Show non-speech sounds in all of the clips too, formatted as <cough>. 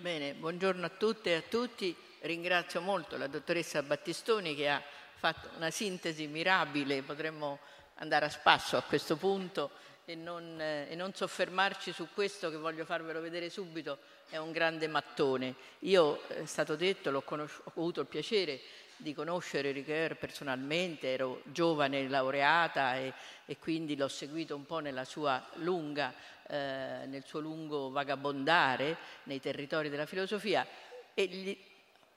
Bene, buongiorno a tutte e a tutti. Ringrazio molto la dottoressa Battistoni che ha fatto una sintesi mirabile, potremmo andare a spasso a questo punto e non, eh, e non soffermarci su questo che voglio farvelo vedere subito, è un grande mattone. Io, è stato detto, ho avuto il piacere di conoscere Ricoeur personalmente, ero giovane laureata e, e quindi l'ho seguito un po' nella sua lunga eh, nel suo lungo vagabondare nei territori della filosofia e gli,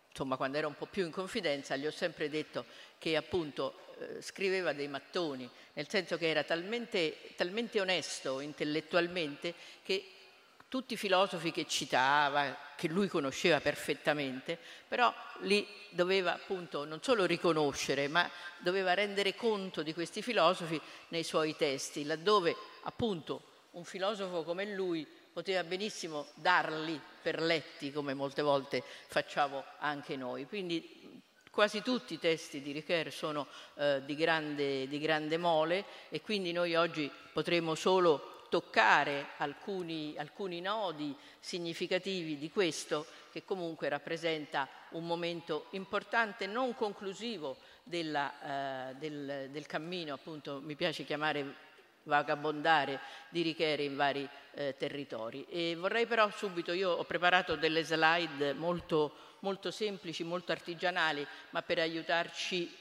insomma quando ero un po' più in confidenza gli ho sempre detto che appunto eh, scriveva dei mattoni, nel senso che era talmente, talmente onesto intellettualmente che tutti i filosofi che citava, che lui conosceva perfettamente, però li doveva appunto non solo riconoscere, ma doveva rendere conto di questi filosofi nei suoi testi, laddove appunto un filosofo come lui poteva benissimo darli per letti, come molte volte facciamo anche noi. Quindi quasi tutti i testi di Ricoeur sono eh, di, grande, di grande mole e quindi noi oggi potremo solo toccare alcuni, alcuni, nodi significativi di questo che comunque rappresenta un momento importante, non conclusivo della, eh, del, del, cammino, appunto mi piace chiamare vagabondare di Richere in vari eh, territori. E vorrei però subito, io ho preparato delle slide molto, molto semplici, molto artigianali, ma per aiutarci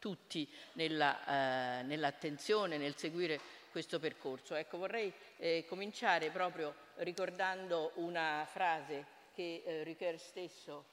tutti nella, eh, nell'attenzione, nel seguire questo percorso. Ecco, vorrei eh, cominciare proprio ricordando una frase che eh, Ricoeur stesso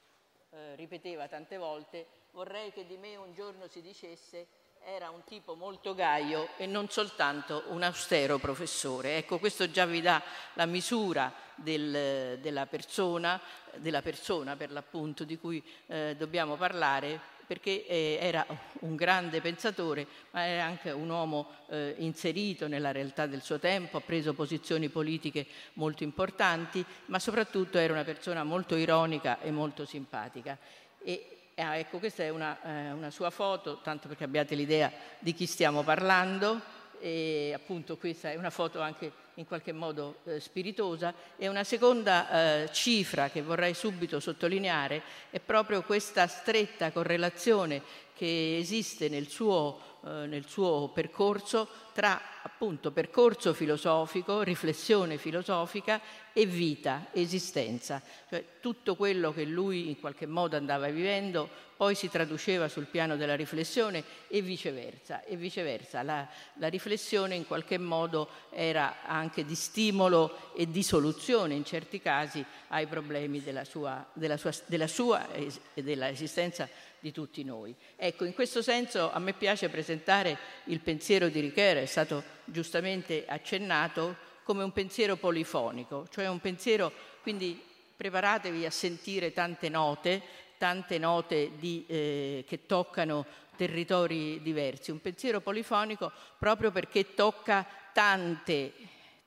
eh, ripeteva tante volte, vorrei che di me un giorno si dicesse era un tipo molto gaio e non soltanto un austero professore. Ecco, questo già vi dà la misura del, della, persona, della, persona, per l'appunto di cui eh, dobbiamo parlare, perché eh, era un grande pensatore, ma era anche un uomo eh, inserito nella realtà del suo tempo, ha preso posizioni politiche molto importanti, ma soprattutto era una persona molto ironica e molto simpatica. E Ah, ecco, questa è una, eh, una, sua foto, tanto perché abbiate l'idea di chi stiamo parlando. E appunto questa è una foto anche in qualche modo eh, spiritosa. E una seconda eh, cifra che vorrei subito sottolineare è proprio questa stretta correlazione che esiste nel suo eh, nel suo percorso tra appunto percorso filosofico, riflessione filosofica e vita, esistenza. Cioè tutto quello che lui in qualche modo andava vivendo poi si traduceva sul piano della riflessione e viceversa. E viceversa. La, la riflessione in qualche modo era anche di stimolo e di soluzione in certi casi ai problemi della sua, della sua, della sua e dell'esistenza di tutti noi. Ecco, in questo senso a me piace presentare il pensiero di Ricoeur, è stato giustamente accennato, come un pensiero polifonico, cioè un pensiero, quindi preparatevi a sentire tante note, tante note di, eh, che toccano territori diversi, un pensiero polifonico proprio perché tocca tante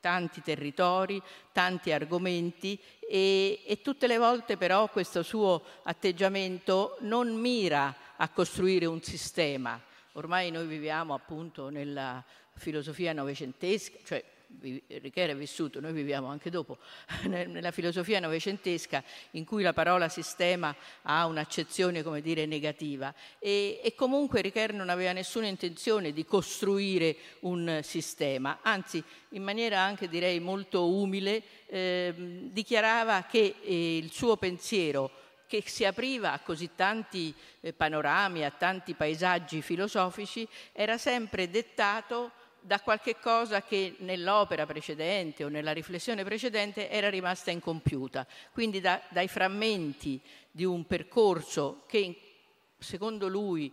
tanti territori, tanti argomenti e, e, tutte le volte però questo suo atteggiamento non mira a costruire un sistema. Ormai noi viviamo appunto nella filosofia novecentesca, cioè Richer è vissuto, noi viviamo anche dopo, <laughs> nella filosofia novecentesca in cui la parola sistema ha un'accezione, come dire, negativa. E, e comunque Richer non aveva nessuna intenzione di costruire un sistema, anzi in maniera anche direi molto umile eh, dichiarava che eh, il suo pensiero che si apriva a così tanti eh, panorami, a tanti paesaggi filosofici, era sempre dettato da qualche cosa che nell'opera precedente o nella riflessione precedente era rimasta incompiuta, quindi da, dai frammenti di un percorso che secondo lui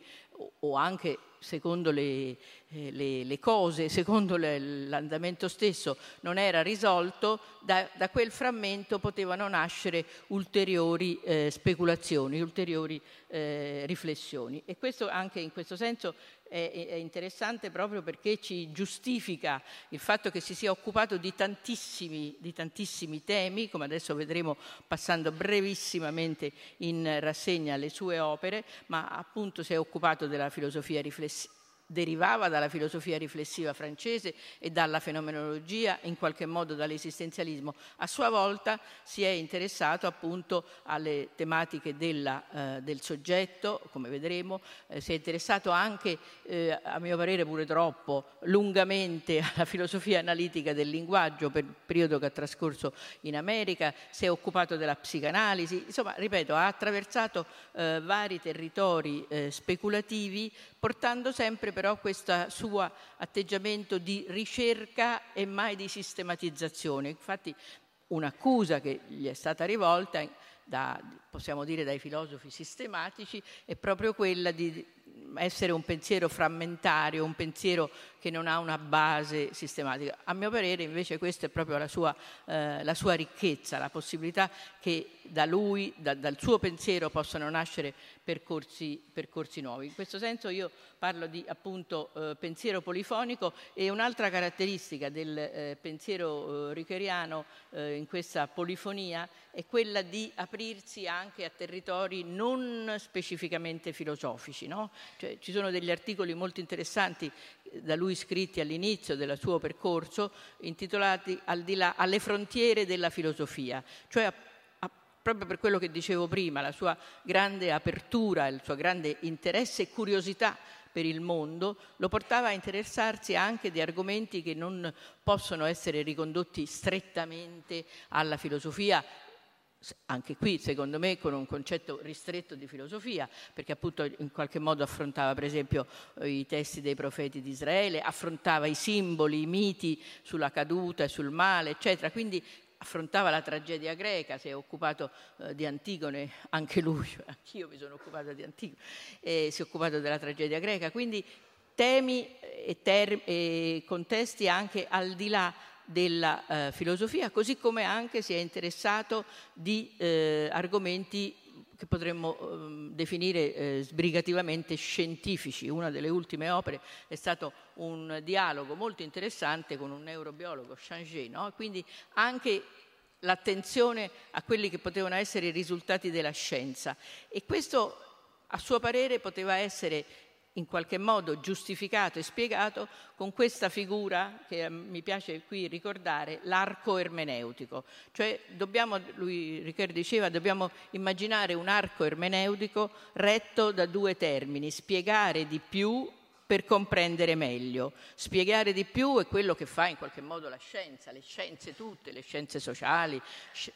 o anche secondo le, eh, le, le cose, secondo le, l'andamento stesso, non era risolto, da, da, quel frammento potevano nascere ulteriori eh, speculazioni, ulteriori eh, riflessioni. E questo anche in questo senso è, è, interessante proprio perché ci giustifica il fatto che si sia occupato di tantissimi, di tantissimi temi, come adesso vedremo passando brevissimamente in rassegna le sue opere, ma appunto si è occupato della filosofia riflessiva derivava dalla filosofia riflessiva francese e dalla fenomenologia, in qualche modo dall'esistenzialismo. A sua volta si è interessato appunto alle tematiche della, eh, del soggetto, come vedremo, eh, si è interessato anche, eh, a mio parere pure troppo, lungamente <laughs> alla filosofia analitica del linguaggio per il periodo che ha trascorso in America, si è occupato della psicanalisi, insomma, ripeto, ha attraversato eh, vari territori eh, speculativi portando sempre però questo suo atteggiamento di ricerca e mai di sistematizzazione. Infatti un'accusa che gli è stata rivolta, da, possiamo dire dai filosofi sistematici, è proprio quella di essere un pensiero frammentario, un pensiero che non ha una base sistematica. A mio parere invece questa è proprio la sua, eh, la sua ricchezza, la possibilità che da lui, da, dal suo pensiero possano nascere percorsi, percorsi, nuovi. In questo senso io parlo di appunto eh, pensiero polifonico e un'altra caratteristica del eh, pensiero eh, richeriano eh, in questa polifonia è quella di aprirsi anche a territori non specificamente filosofici. No? Cioè, ci sono degli articoli molto interessanti eh, da lui scritti all'inizio del suo percorso intitolati Al di là, alle frontiere della filosofia, cioè proprio per quello che dicevo prima, la sua grande apertura, il suo grande interesse e curiosità per il mondo, lo portava a interessarsi anche di argomenti che non possono essere ricondotti strettamente alla filosofia, anche qui secondo me con un concetto ristretto di filosofia, perché appunto in qualche modo affrontava per esempio i testi dei profeti di Israele, affrontava i simboli, i miti sulla caduta e sul male, eccetera. Quindi affrontava la tragedia greca, si è occupato eh, di Antigone, anche lui, <laughs> anch'io mi sono occupata di Antigone, eh, si è occupato della tragedia greca, quindi temi e, ter- e contesti anche al di là della eh, filosofia, così come anche si è interessato di eh, argomenti che potremmo eh, definire sbrigativamente scientifici. Una delle ultime opere è stato un dialogo molto interessante con un neurobiologo, Changé, no? quindi anche l'attenzione a quelli che potevano essere i risultati della scienza. E questo, a suo parere, poteva essere in qualche modo giustificato e spiegato con questa figura che mi piace qui ricordare, l'arco ermeneutico. Cioè dobbiamo, lui Riccardo diceva, dobbiamo immaginare un arco ermeneutico retto da due termini, spiegare di più per comprendere meglio. Spiegare di più è quello che fa in qualche modo la scienza, le scienze tutte, le scienze sociali,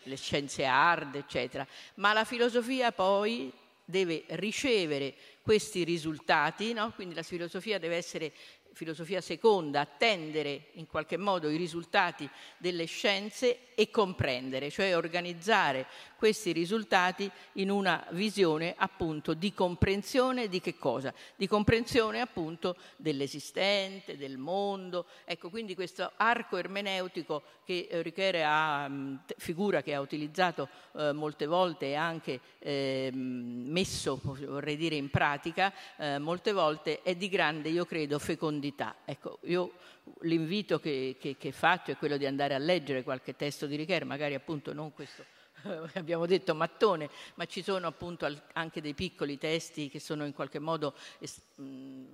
le scienze hard, eccetera. Ma la filosofia poi deve ricevere questi risultati, no? quindi la filosofia deve essere filosofia seconda, attendere in qualche modo i risultati delle scienze e comprendere, cioè organizzare questi risultati in una visione appunto di comprensione di che cosa? Di comprensione appunto dell'esistente, del mondo. Ecco, quindi questo arco ermeneutico che eh, Richiere ha, figura che ha utilizzato eh, molte volte e anche eh, messo, vorrei dire, in pratica eh, molte volte, è di grande, io credo, fecondità. Ecco, io l'invito che, che, che faccio è quello di andare a leggere qualche testo di Richiere, magari appunto non questo <laughs> abbiamo detto mattone, ma ci sono appunto anche dei piccoli testi che sono in qualche modo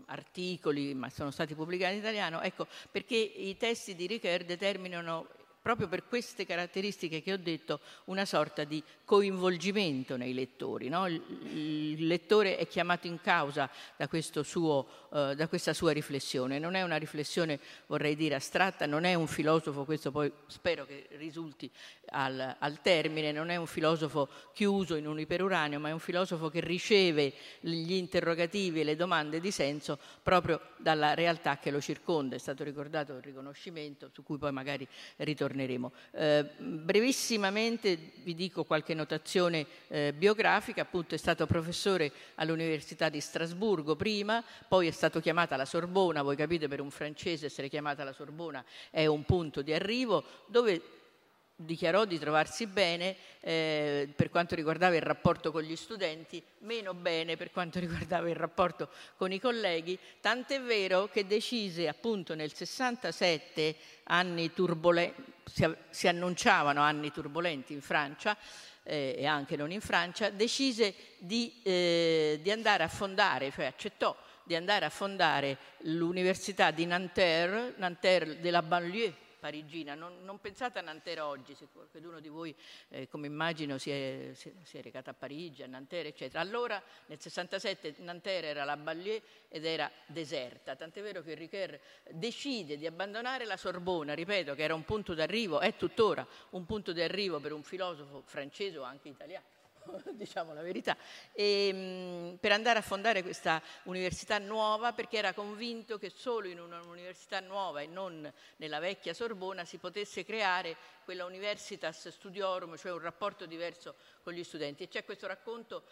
articoli, ma sono stati pubblicati in italiano, ecco, perché i testi di Ricoeur determinano proprio per queste caratteristiche che ho detto, una sorta di coinvolgimento nei lettori. No? Il, lettore è chiamato in causa da, suo, uh, da, questa sua riflessione. Non è una riflessione, vorrei dire, astratta, non è un filosofo, questo poi spero che risulti al, al termine, non è un filosofo chiuso in un iperuranio, ma è un filosofo che riceve gli interrogativi e le domande di senso proprio dalla realtà che lo circonda. È stato ricordato il riconoscimento, su cui poi magari ritorneremo torneremo. Eh, brevissimamente vi dico qualche notazione eh, biografica, appunto è stato professore all'Università di Strasburgo prima, poi è stato chiamato alla Sorbona, voi capite per un francese essere chiamata alla Sorbona è un punto di arrivo, dove dichiarò di trovarsi bene eh, per quanto riguardava il rapporto con gli studenti, meno bene per quanto riguardava il rapporto con i colleghi, tant'è vero che decise appunto nel 67 anni turbolenti, si, si annunciavano anni turbolenti in Francia, eh, e anche non in Francia, decise di, eh, di andare a fondare, cioè accettò di andare a fondare l'università di Nanterre, Nanterre della banlieue parigina. Non, non, pensate a Nanterre oggi, se qualcuno di voi, eh, come immagino, si è, si, si è, recato a Parigi, a Nanterre, eccetera. Allora, nel 67, Nanterre era la banlieue ed era deserta, tant'è vero che Ricoeur decide di abbandonare la Sorbona, ripeto, che era un punto d'arrivo, è tuttora un punto di arrivo per un filosofo francese o anche italiano <laughs> diciamo la verità, e, mh, per andare a fondare questa università nuova perché era convinto che solo in un'università nuova e non nella vecchia Sorbona si potesse creare quella universitas studiorum, cioè un rapporto diverso con gli studenti. E c'è questo racconto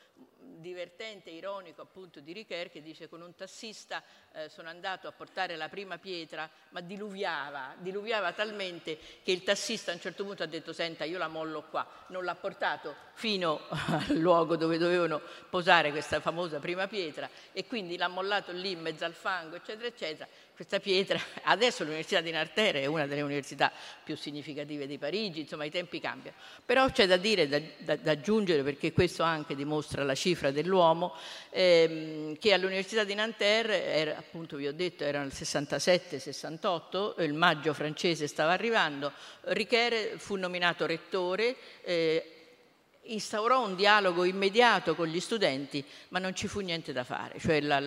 divertente, ironico appunto di Richer che dice con un tassista eh, sono andato a portare la prima pietra ma diluviava, diluviava talmente che il tassista a un certo punto ha detto senta io la mollo qua, non l'ha portato fino <laughs> al luogo dove dovevano posare questa famosa prima pietra e quindi l'ha mollato lì in mezzo al fango eccetera eccetera questa pietra. <laughs> Adesso l'Università di Nanterre è una delle università più significative di Parigi, insomma i tempi cambiano. Però c'è da dire, da, da, da aggiungere, perché questo anche dimostra la cifra dell'uomo, ehm, che all'Università di Nanterre, era, appunto vi ho detto, erano il 67-68, il maggio francese stava arrivando, Richer fu nominato rettore, eh, instaurò un dialogo immediato con gli studenti, ma non ci fu niente da fare. Cioè la,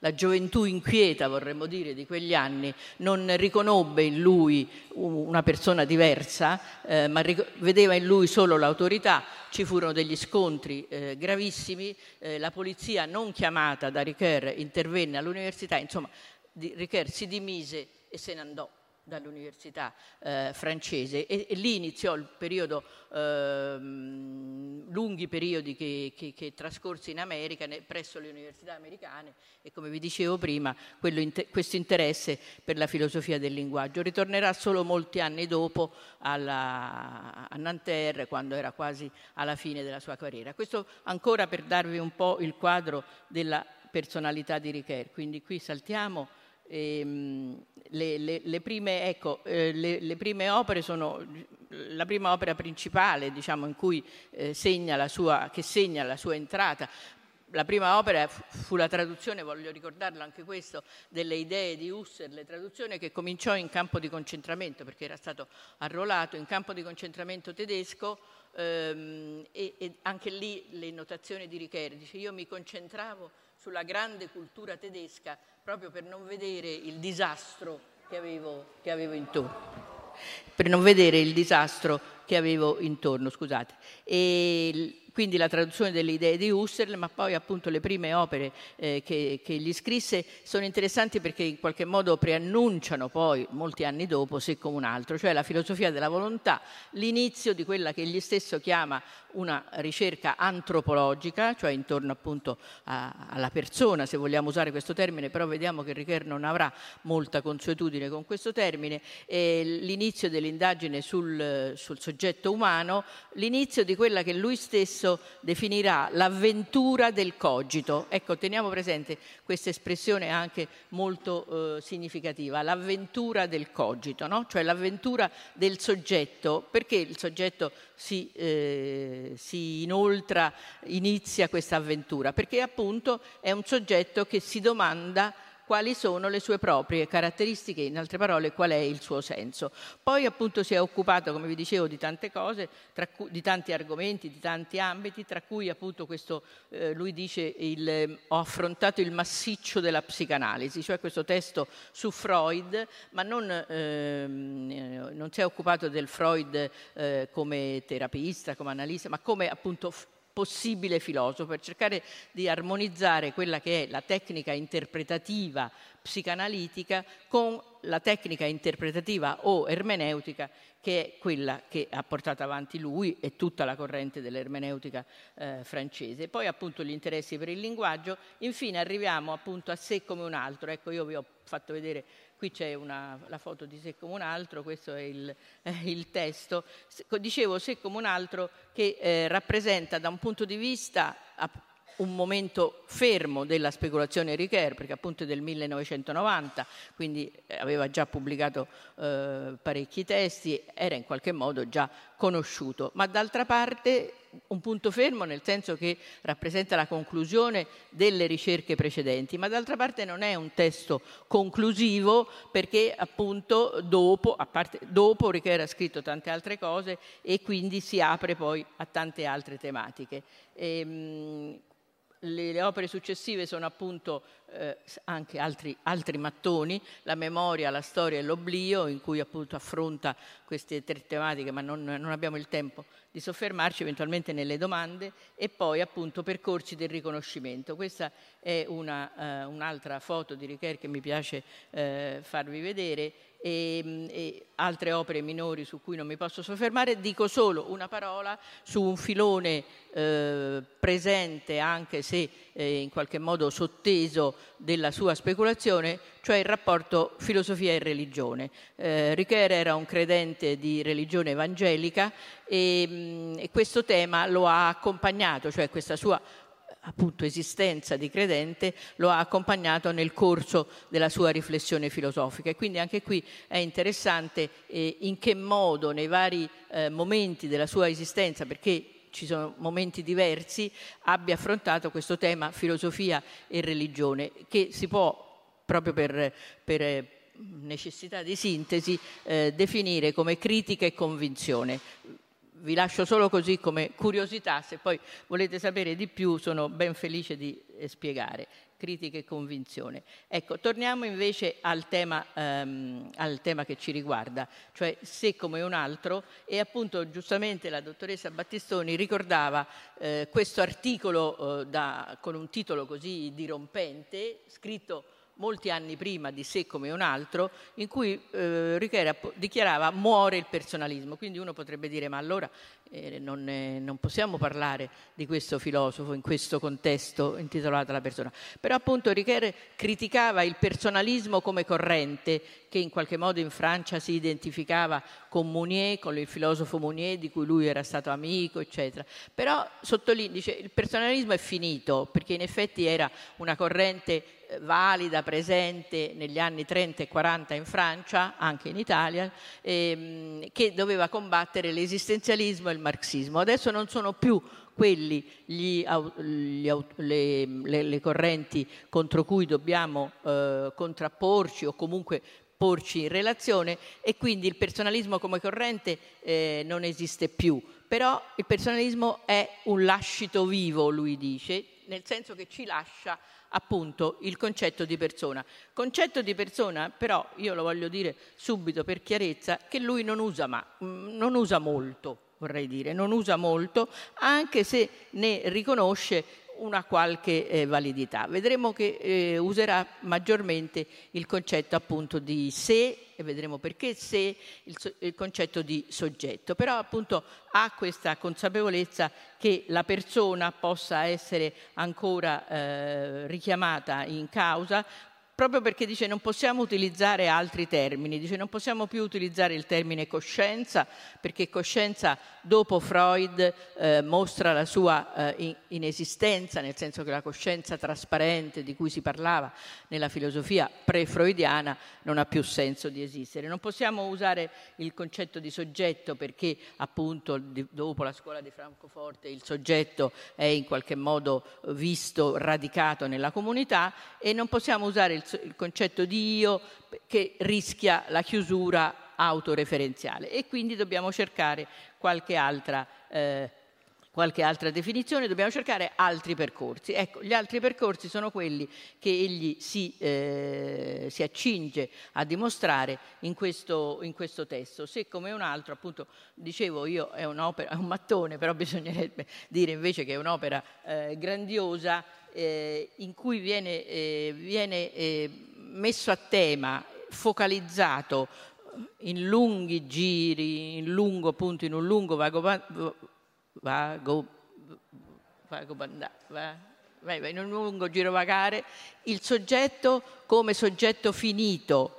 la gioventù inquieta, vorremmo dire, di quegli anni, non riconobbe in lui una persona diversa, eh, ma vedeva in lui solo l'autorità. Ci furono degli scontri eh, gravissimi, eh, la polizia non chiamata da Ricoeur intervenne all'università, insomma, Ricoeur si dimise e se ne andò dall'università eh, francese e, e, lì iniziò il periodo, eh, lunghi periodi che, che, che trascorse in America ne, presso le università americane e come vi dicevo prima inter, questo interesse per la filosofia del linguaggio. Ritornerà solo molti anni dopo alla, a Nanterre quando era quasi alla fine della sua carriera. Questo ancora per darvi un po' il quadro della personalità di Richer, quindi qui saltiamo Ehm, le, le, le, prime, ecco, eh, le, prime, opere sono la prima opera principale, diciamo, cui eh, segna sua, che segna la sua entrata. La prima opera fu la traduzione, voglio ricordarlo anche questo, delle idee di Husserl, traduzione che cominciò in campo di concentramento, perché era stato arruolato in campo di concentramento tedesco ehm, e, e, anche lì le notazioni di Richer, dice io mi concentravo sulla grande cultura tedesca proprio per non vedere il disastro che avevo, che avevo intorno. Per non vedere il disastro che avevo intorno, scusate. E quindi la traduzione delle idee di Husserl, ma poi appunto le prime opere eh, che, che, gli scrisse sono interessanti perché in qualche modo preannunciano poi, molti anni dopo, Se come un altro, cioè la filosofia della volontà, l'inizio di quella che egli stesso chiama una ricerca antropologica, cioè intorno appunto a, alla persona, se vogliamo usare questo termine, però vediamo che Richer non avrà molta consuetudine con questo termine, e l'inizio dell'indagine sul, sul soggetto umano, l'inizio di quella che lui stesso definirà l'avventura del cogito. Ecco, teniamo presente questa espressione anche molto eh, significativa, l'avventura del cogito, no? cioè l'avventura del soggetto, perché il soggetto si, eh, si inoltra, inizia questa avventura, perché appunto è un soggetto che si domanda quali sono le sue proprie caratteristiche, in altre parole qual è il suo senso. Poi appunto si è occupato, come vi dicevo, di tante cose, cui, di tanti argomenti, di tanti ambiti, tra cui appunto questo, eh, lui dice, il, ho affrontato il massiccio della psicanalisi, cioè questo testo su Freud, ma non, eh, non si è occupato del Freud eh, come terapista, come analista, ma come appunto possibile filosofo, per cercare di armonizzare quella che è la tecnica interpretativa psicanalitica con la tecnica interpretativa o ermeneutica che è quella che ha portato avanti lui e tutta la corrente dell'ermeneutica eh, francese. Poi appunto gli interessi per il linguaggio, infine arriviamo appunto a sé come un altro. Ecco, io vi ho fatto vedere Qui c'è una, la foto di sé come un altro, questo è il, eh, il testo. Dicevo sé come un altro che eh, rappresenta da un punto di vista un momento fermo della speculazione Ricoeur, perché appunto è del 1990, quindi aveva già pubblicato eh, parecchi testi, era in qualche modo già conosciuto, ma d'altra parte un punto fermo nel senso che rappresenta la conclusione delle ricerche precedenti, ma d'altra parte non è un testo conclusivo perché appunto dopo, a parte, dopo Ricoeur ha scritto tante altre cose e quindi si apre poi a tante altre tematiche. E, ehm, le, le, opere successive sono appunto eh, anche altri, altri, mattoni, la memoria, la storia e l'oblio, in cui appunto affronta queste tre tematiche, ma non, non abbiamo il tempo di soffermarci eventualmente nelle domande, e poi appunto percorsi del riconoscimento. Questa è una, eh, un'altra foto di Richer che mi piace eh, farvi vedere e, e, altre opere minori su cui non mi posso soffermare, dico solo una parola su un filone eh, presente, anche se eh, in qualche modo sotteso, della sua speculazione, cioè il rapporto filosofia e religione. Eh, Richer era un credente di religione evangelica e, mh, e questo tema lo ha accompagnato, cioè questa sua appunto esistenza di credente lo ha accompagnato nel corso della sua riflessione filosofica. E quindi anche qui è interessante eh, in che modo nei vari eh, momenti della sua esistenza, perché ci sono momenti diversi, abbia affrontato questo tema filosofia e religione che si può proprio per, per eh, necessità di sintesi eh, definire come critica e convinzione vi lascio solo così come curiosità, se poi volete sapere di più sono ben felice di eh, spiegare critica e convinzione. Ecco, torniamo invece al tema, ehm, al tema, che ci riguarda, cioè se come un altro, e appunto giustamente la dottoressa Battistoni ricordava eh, questo articolo eh, da, con un titolo così dirompente, scritto molti anni prima di sé come un altro, in cui eh, Richiera dichiarava muore il personalismo. Quindi uno potrebbe dire ma allora eh, non, è, non, possiamo parlare di questo filosofo in questo contesto intitolato La persona. Però appunto Richer criticava il personalismo come corrente che in qualche modo in Francia si identificava con Mounier, con il filosofo Mounier di cui lui era stato amico, eccetera. Però sottolinea, dice, il personalismo è finito perché in effetti era una corrente eh, valida, presente negli anni 30 e 40 in Francia, anche in Italia, ehm, che doveva combattere l'esistenzialismo e il marxismo. Adesso non sono più quelli gli, gli, le, le, le, correnti contro cui dobbiamo eh, contrapporci o comunque porci in relazione e quindi il personalismo come corrente eh, non esiste più. Però il personalismo è un lascito vivo, lui dice, nel senso che ci lascia appunto il concetto di persona. Concetto di persona, però, io lo voglio dire subito per chiarezza, che lui non usa, ma, mm, non usa molto, vorrei dire, non usa molto, anche se ne riconosce una qualche eh, validità. Vedremo che eh, userà maggiormente il concetto appunto di sé e vedremo perché sé, il, il, concetto di soggetto, però appunto ha questa consapevolezza che la persona possa essere ancora eh, richiamata in causa proprio perché dice non possiamo utilizzare altri termini, dice non possiamo più utilizzare il termine coscienza perché coscienza dopo Freud eh, mostra la sua eh, inesistenza, nel senso che la coscienza trasparente di cui si parlava nella filosofia pre-freudiana non ha più senso di esistere. Non possiamo usare il concetto di soggetto perché appunto di, dopo la scuola di Francoforte il soggetto è in qualche modo visto radicato nella comunità e non possiamo usare il il concetto di io che rischia la chiusura autoreferenziale e quindi dobbiamo cercare qualche altra, eh, qualche altra definizione, dobbiamo cercare altri percorsi. Ecco, gli altri percorsi sono quelli che egli si, eh, si accinge a dimostrare in questo, in questo, testo. Se come un altro, appunto, dicevo io è è un mattone, però bisognerebbe dire invece che è un'opera eh, grandiosa eh, in cui viene, eh, viene eh, messo a tema, focalizzato in lunghi giri, in lungo appunto, in un lungo vago, vago, vago, va, in un lungo giro vagare, il soggetto come soggetto finito,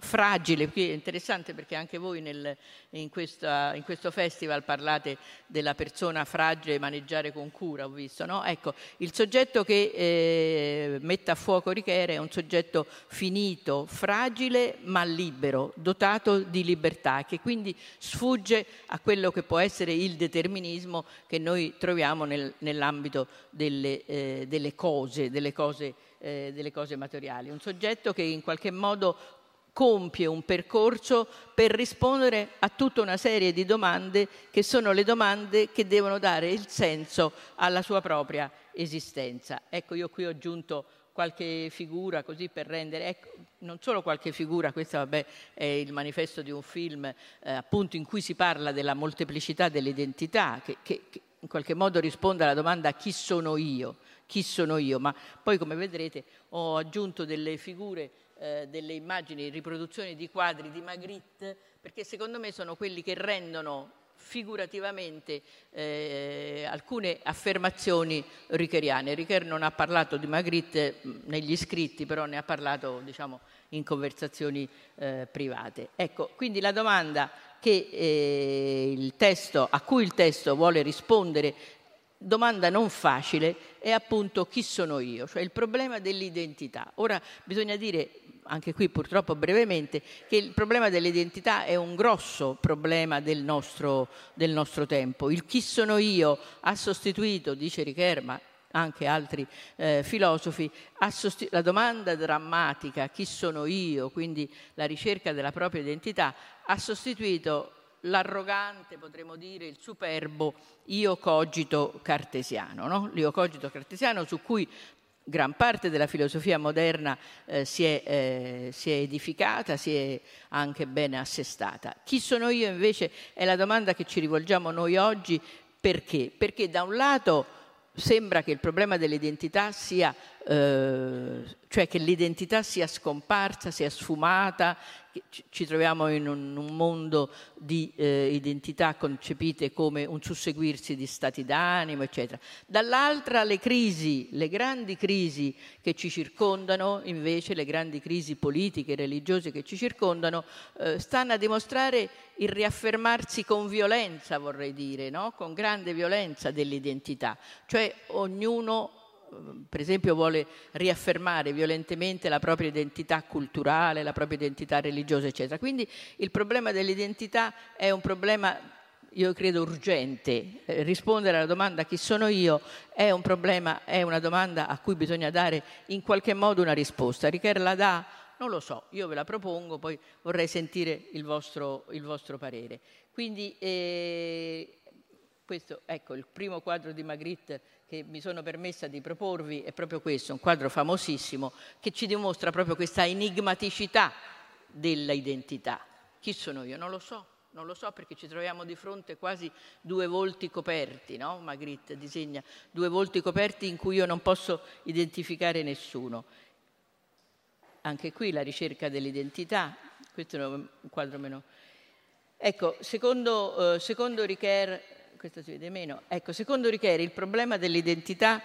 fragile, qui è interessante perché anche voi nel, in, questa, in, questo festival parlate della persona fragile maneggiare con cura, ho visto, no? Ecco, il soggetto che eh, mette a fuoco Richere è un soggetto finito, fragile ma libero, dotato di libertà, che quindi sfugge a quello che può essere il determinismo che noi troviamo nel, nell'ambito delle, eh, delle, cose, delle cose eh, delle cose materiali, un soggetto che in qualche modo compie un percorso per rispondere a tutta una serie di domande che sono le domande che devono dare il senso alla sua propria esistenza. Ecco, io qui ho aggiunto qualche figura così per rendere, ecco, non solo qualche figura, questo vabbè è il manifesto di un film eh, appunto in cui si parla della molteplicità dell'identità, che, che, che in qualche modo risponde alla domanda chi sono io, chi sono io, ma poi come vedrete ho aggiunto delle figure eh, delle immagini, riproduzioni di quadri di Magritte, perché secondo me sono quelli che rendono figurativamente eh, alcune affermazioni richeriane. Richer non ha parlato di Magritte negli scritti, però ne ha parlato diciamo, in conversazioni eh, private. Ecco, quindi la domanda eh, testo, a cui il testo vuole rispondere domanda non facile è appunto chi sono io, cioè il problema dell'identità. Ora bisogna dire, anche qui purtroppo brevemente, che il problema dell'identità è un grosso problema del nostro, del nostro tempo. Il chi sono io ha sostituito, dice Richerma, anche altri eh, filosofi, sostitu- la domanda drammatica chi sono io, quindi la ricerca della propria identità, ha sostituito l'arrogante, potremmo dire, il superbo io cogito cartesiano, no? l'io cogito cartesiano su cui gran parte della filosofia moderna eh, si, è, eh, si, è, edificata, si è anche bene assestata. Chi sono io invece è la domanda che ci rivolgiamo noi oggi perché? Perché da un lato sembra che il problema dell'identità sia, eh, cioè che l'identità sia scomparsa, sia sfumata, ci troviamo in un, un mondo di eh, identità concepite come un susseguirsi di stati d'animo, eccetera. Dall'altra le crisi, le grandi crisi che ci circondano, invece le grandi crisi politiche e religiose che ci circondano, eh, stanno a dimostrare il riaffermarsi con violenza, vorrei dire, no? con grande violenza dell'identità, cioè ognuno per esempio vuole riaffermare violentemente la propria identità culturale, la propria identità religiosa, eccetera. Quindi il problema dell'identità è un problema, io credo, urgente. Eh, rispondere alla domanda chi sono io è un problema, è una domanda a cui bisogna dare in qualche modo una risposta. Richer la dà? Non lo so, io ve la propongo, poi vorrei sentire il vostro, il vostro parere. Quindi eh, questo, ecco, il primo quadro di Magritte che mi sono permessa di proporvi è proprio questo, un quadro famosissimo che ci dimostra proprio questa enigmaticità dell'identità. Chi sono io? Non lo so, non lo so perché ci troviamo di fronte quasi due volti coperti, no? Magritte disegna due volti coperti in cui io non posso identificare nessuno. Anche qui la ricerca dell'identità, questo è un quadro meno... Ecco, secondo, eh, secondo Richer questo si vede meno. Ecco, secondo Richeri il problema dell'identità,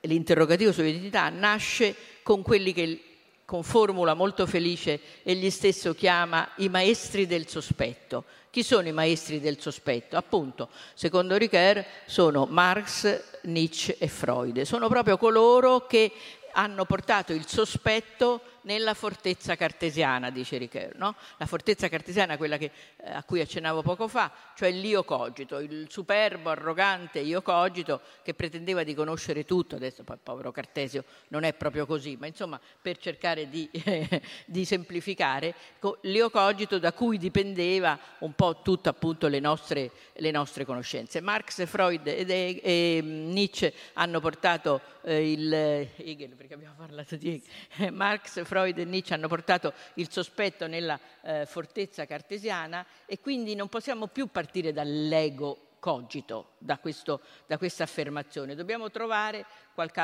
l'interrogativo sull'identità, nasce con quelli che con formula molto felice egli stesso chiama i maestri del sospetto. Chi sono i maestri del sospetto? Appunto, secondo Richer, sono Marx, Nietzsche e Freud. Sono proprio coloro che hanno portato il sospetto nella fortezza cartesiana, dice Richer. No? La fortezza cartesiana, quella che, eh, a cui accennavo poco fa, cioè l'io cogito, il superbo, arrogante io cogito che pretendeva di conoscere tutto, adesso poi povero Cartesio non è proprio così, ma insomma per cercare di, eh, <laughs> di semplificare, l'io cogito da cui dipendeva un po' tutte appunto le nostre, le nostre conoscenze. Marx, Freud ed, e, e Nietzsche hanno portato eh, il Hegel, perché abbiamo parlato di Hegel, <laughs> Marx, Freud e Nietzsche hanno portato il sospetto nella eh, fortezza cartesiana e quindi non possiamo più partire dall'ego cogito da, questo, da questa affermazione. Dobbiamo trovare qualche,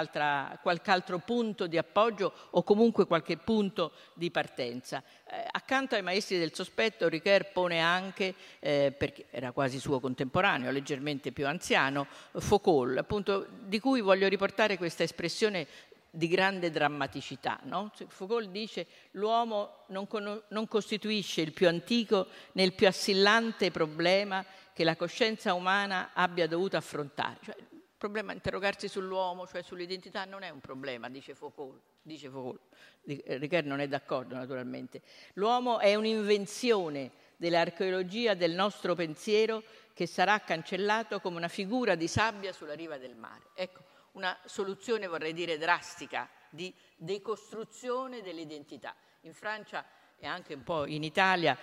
altro punto di appoggio o comunque qualche punto di partenza. Eh, accanto ai maestri del sospetto, Richer pone anche, eh, perché era quasi suo contemporaneo, leggermente più anziano, Foucault, appunto, di cui voglio riportare questa espressione di grande drammaticità. No? Foucault dice l'uomo non, con, non costituisce il più antico né il più assillante problema che la coscienza umana abbia dovuto affrontare. Cioè, il problema interrogarsi sull'uomo, cioè sull'identità, non è un problema, dice Foucault. Dice Foucault. Ricard non è d'accordo naturalmente. L'uomo è un'invenzione dell'archeologia del nostro pensiero che sarà cancellato come una figura di sabbia sulla riva del mare. Ecco, una soluzione, vorrei dire, drastica di decostruzione dell'identità. In Francia e anche un po' in Italia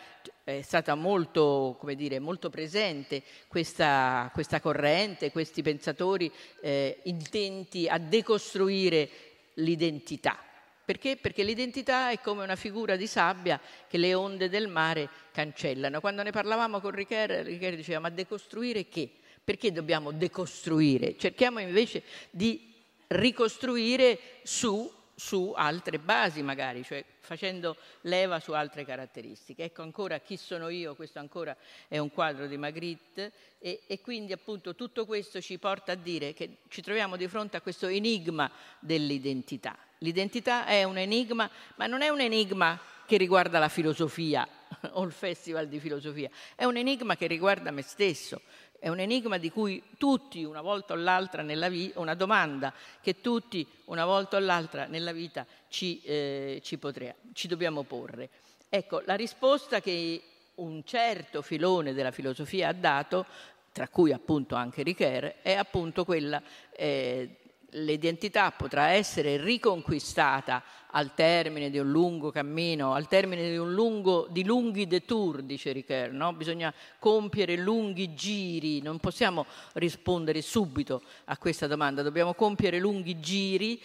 è stata molto, dire, molto presente questa, questa, corrente, questi pensatori eh, intenti a decostruire l'identità. Perché? Perché l'identità è come una figura di sabbia che le onde del mare cancellano. Quando ne parlavamo con Richer, Richer diceva ma decostruire che? Perché dobbiamo decostruire? Cerchiamo invece di ricostruire su, su altre basi magari, cioè facendo leva su altre caratteristiche. Ecco ancora chi sono io, questo ancora è un quadro di Magritte e, e, quindi appunto tutto questo ci porta a dire che ci troviamo di fronte a questo enigma dell'identità. L'identità è un enigma, ma non è un enigma che riguarda la filosofia <laughs> o il festival di filosofia, è un enigma che riguarda me stesso, è un enigma di cui tutti una volta o l'altra nella vita, una domanda che tutti una volta o l'altra nella vita ci, eh, ci, potrà, ci dobbiamo porre. Ecco, la risposta che un certo filone della filosofia ha dato, tra cui appunto anche Richer, è appunto quella eh, l'identità potrà essere riconquistata al termine di un lungo cammino, al termine di, un lungo, di lunghi detour, dice Ricoeur, no? bisogna compiere lunghi giri, non possiamo rispondere subito a questa domanda, dobbiamo compiere lunghi giri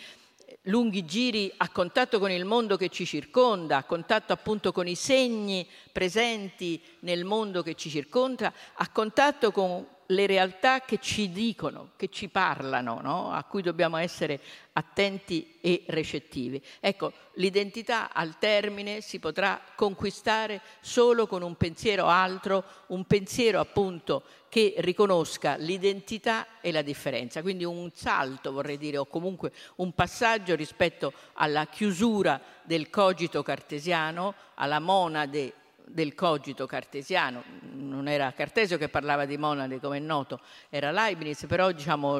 lunghi giri a contatto con il mondo che ci circonda, a contatto appunto con i segni presenti nel mondo che ci circonda, a contatto con le realtà che ci dicono, che ci parlano, no? a cui dobbiamo essere attenti e recettivi. Ecco, l'identità al termine si potrà conquistare solo con un pensiero altro, un pensiero appunto che riconosca l'identità e la differenza, quindi un salto vorrei dire o comunque un passaggio rispetto alla chiusura del cogito cartesiano, alla monade del cogito cartesiano, non era Cartesio che parlava di monade come è noto, era Leibniz, però diciamo,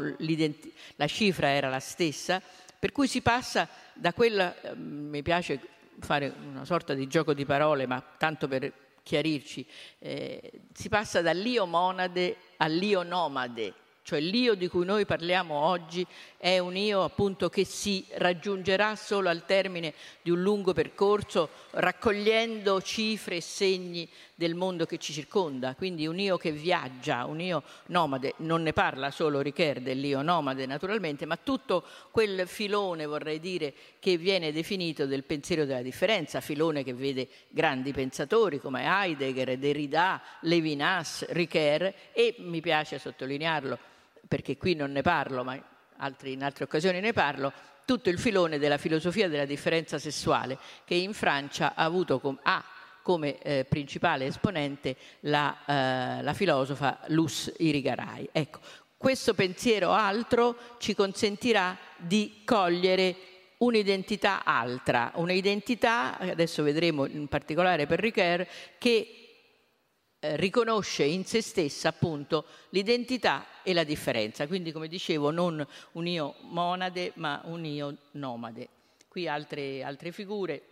la cifra era la stessa, per cui si passa da quella, eh, mi piace fare una sorta di gioco di parole, ma tanto per chiarirci, eh, si passa dall'io monade all'io nomade, cioè l'io di cui noi parliamo oggi è un io appunto che si raggiungerà solo al termine di un lungo percorso raccogliendo cifre e segni del mondo che ci circonda, quindi un io che viaggia, un io nomade, non ne parla solo Richer dell'io nomade naturalmente, ma tutto quel filone vorrei dire che viene definito del pensiero della differenza, filone che vede grandi pensatori come Heidegger, Derrida, Levinas, Richer e mi piace sottolinearlo perché qui non ne parlo, ma altri, in altre occasioni ne parlo, tutto il filone della filosofia della differenza sessuale che in Francia ha avuto ha come eh, principale esponente la, eh, la, filosofa Luz Irigaray. Ecco, questo pensiero altro ci consentirà di cogliere un'identità altra, un'identità, adesso vedremo in particolare per Ricoeur, che eh, riconosce in se stessa appunto l'identità e la differenza. Quindi, come dicevo, non un io monade, ma un io nomade. Qui altre, altre figure,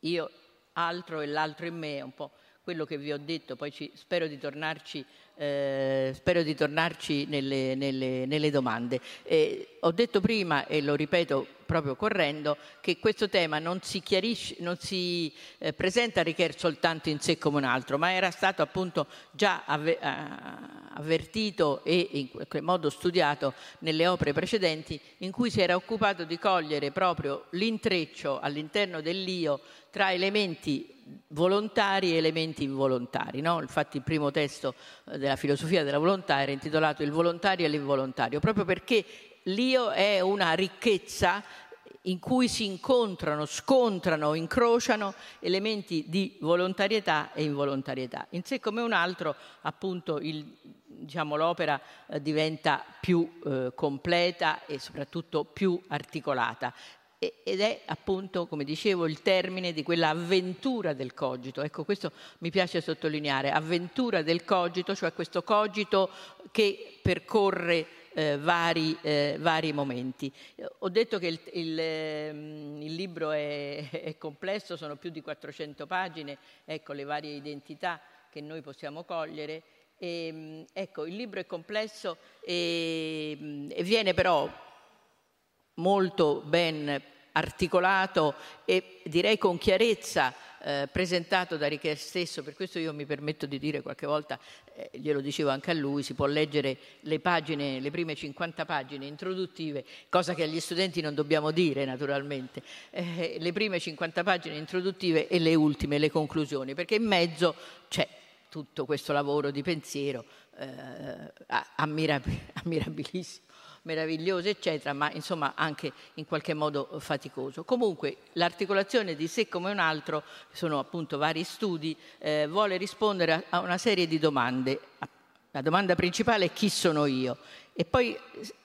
io altro e l'altro in me, un po' quello che vi ho detto, poi ci, spero di tornarci, eh, spero di tornarci nelle, nelle, nelle domande. Eh, ho detto prima, e lo ripeto proprio correndo, che questo tema non si, non si eh, presenta a Richer soltanto in sé come un altro, ma era stato appunto già avve, uh, avvertito e in qualche modo studiato nelle opere precedenti, in cui si era occupato di cogliere proprio l'intreccio all'interno dell'io tra elementi volontari e elementi involontari. No? Infatti il primo testo eh, della filosofia della volontà era intitolato Il volontario e l'involontario, proprio perché l'io è una ricchezza in cui si incontrano, scontrano, incrociano elementi di volontarietà e involontarietà. In sé come un altro, appunto, il, diciamo, l'opera eh, diventa più eh, completa e soprattutto più articolata ed è appunto, come dicevo, il termine di quella avventura del cogito. Ecco, questo mi piace sottolineare, avventura del cogito, cioè questo cogito che percorre eh, vari, eh, vari, momenti. Ho detto che il, il, ehm, il libro è, <laughs> è, complesso, sono più di 400 pagine, ecco le varie identità che noi possiamo cogliere. E, ehm, ecco, il libro è complesso e, e viene però molto ben articolato e direi con chiarezza eh, presentato da Richer stesso, per questo io mi permetto di dire qualche volta, eh, glielo dicevo anche a lui, si può leggere le pagine, le prime 50 pagine introduttive, cosa che agli studenti non dobbiamo dire naturalmente, eh, le prime 50 pagine introduttive e le ultime, le conclusioni, perché in mezzo c'è tutto questo lavoro di pensiero eh, <laughs> ammirabilissimo meraviglioso, eccetera, ma insomma anche in qualche modo faticoso. Comunque l'articolazione di sé come un altro, sono appunto vari studi, eh, vuole rispondere a una serie di domande. La domanda principale è chi sono io? E poi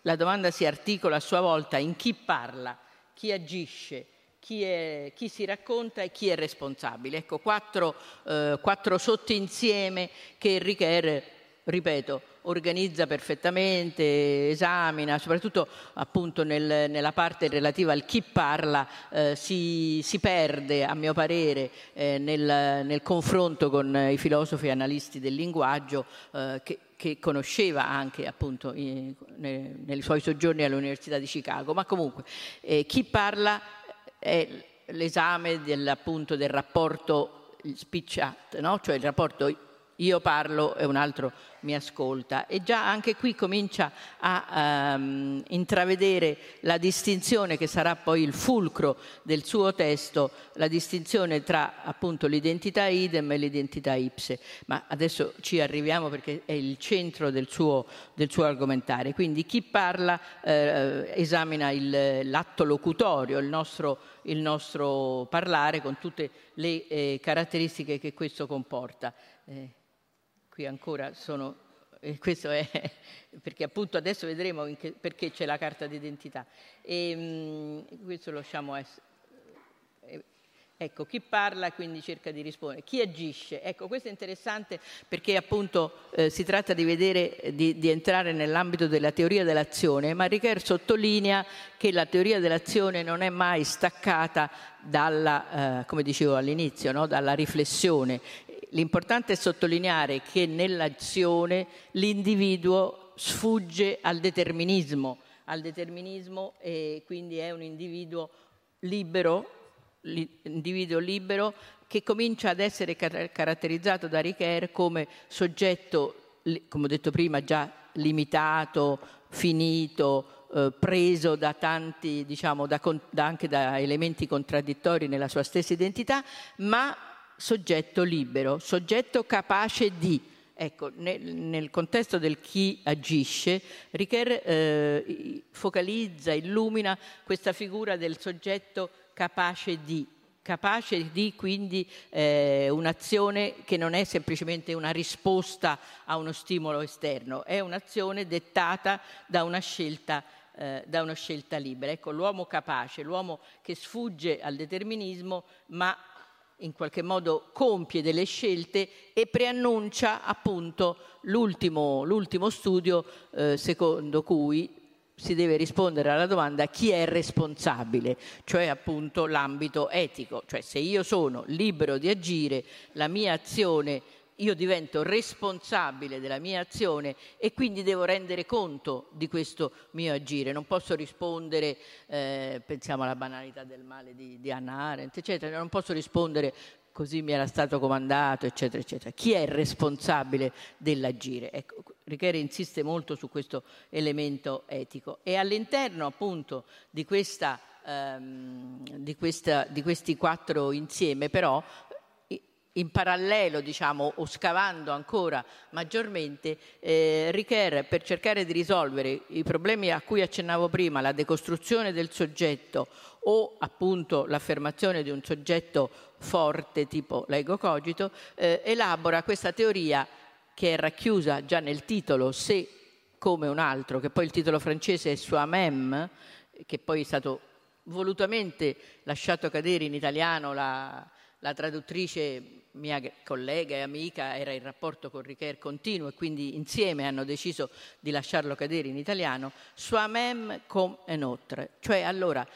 la domanda si articola a sua volta in chi parla, chi agisce, chi, è, chi, si racconta e chi è responsabile. Ecco, quattro, eh, quattro sottoinsieme che Richer, ripeto, organizza perfettamente, esamina, soprattutto appunto nel, nella parte relativa al chi parla eh, si, si, perde, a mio parere, eh, nel, nel, confronto con i filosofi e analisti del linguaggio eh, che, che, conosceva anche appunto nei, suoi soggiorni all'Università di Chicago. Ma comunque eh, chi parla è l'esame del, appunto, del rapporto speech act, no? cioè il rapporto io parlo e un altro mi ascolta e già anche qui comincia a um, intravedere la distinzione che sarà poi il fulcro del suo testo, la distinzione tra appunto l'identità idem e l'identità ipse, ma adesso ci arriviamo perché è il centro del suo, del suo argomentare. Quindi chi parla eh, esamina il, l'atto locutorio, il nostro, il nostro, parlare con tutte le eh, caratteristiche che questo comporta. Eh, qui ancora sono, eh, questo è <laughs> perché appunto adesso vedremo che, perché c'è la carta d'identità. E, mh, questo lo lasciamo essere. Eh, ecco, chi parla quindi cerca di rispondere, chi agisce. Ecco, questo è interessante perché appunto eh, si tratta di vedere, di, di, entrare nell'ambito della teoria dell'azione, ma Richer sottolinea che la teoria dell'azione non è mai staccata dalla, eh, come dicevo all'inizio, no? dalla riflessione L'importante è sottolineare che nell'azione l'individuo sfugge al determinismo, al determinismo e quindi è un individuo libero, individuo libero che comincia ad essere caratterizzato da Richer come soggetto, come ho detto prima, già limitato, finito, eh, preso da tanti, diciamo, da, da, anche da elementi contraddittori nella sua stessa identità, ma soggetto libero, soggetto capace di. Ecco, nel, nel contesto del chi agisce, Richer eh, focalizza, illumina questa figura del soggetto capace di, capace di quindi eh, un'azione che non è semplicemente una risposta a uno stimolo esterno, è un'azione dettata da una scelta eh, da una scelta libera. Ecco, l'uomo capace, l'uomo che sfugge al determinismo, ma in qualche modo compie delle scelte e preannuncia appunto l'ultimo, l'ultimo studio eh, secondo cui si deve rispondere alla domanda chi è responsabile, cioè appunto l'ambito etico, cioè se io sono libero di agire, la mia azione io divento responsabile della mia azione e quindi devo rendere conto di questo mio agire. Non posso rispondere, eh, pensiamo alla banalità del male di, di Anna Arendt, eccetera, non posso rispondere così mi era stato comandato, eccetera, eccetera. Chi è responsabile dell'agire? Ecco, Richiere insiste molto su questo elemento etico e all'interno appunto di, questa, ehm, di, questa, di questi quattro insieme però in parallelo, diciamo, o scavando ancora maggiormente, eh, Richer per cercare di risolvere i problemi a cui accennavo prima, la decostruzione del soggetto o appunto l'affermazione di un soggetto forte tipo l'ego cogito, eh, elabora questa teoria che è racchiusa già nel titolo Se come un altro, che poi il titolo francese è Soi-même, che poi è stato volutamente lasciato cadere in italiano la, la traduttrice mia collega e amica era in rapporto con Richer continuo e quindi insieme hanno deciso di lasciarlo cadere in italiano, soi-même comme un autre. Cioè allora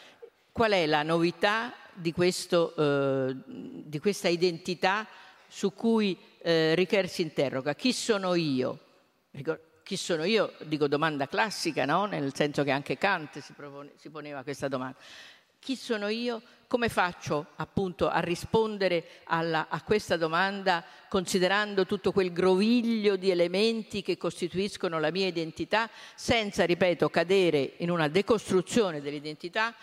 qual è la novità di, questo, eh, di questa identità su cui eh, Richer si interroga? Chi sono io? Chi sono io? Dico domanda classica, no? nel senso che anche Kant si, propone, si poneva questa domanda. Chi sono io? Come faccio appunto a rispondere alla, a questa domanda considerando tutto quel groviglio di elementi che costituiscono la mia identità senza, ripeto, cadere in una decostruzione dell'identità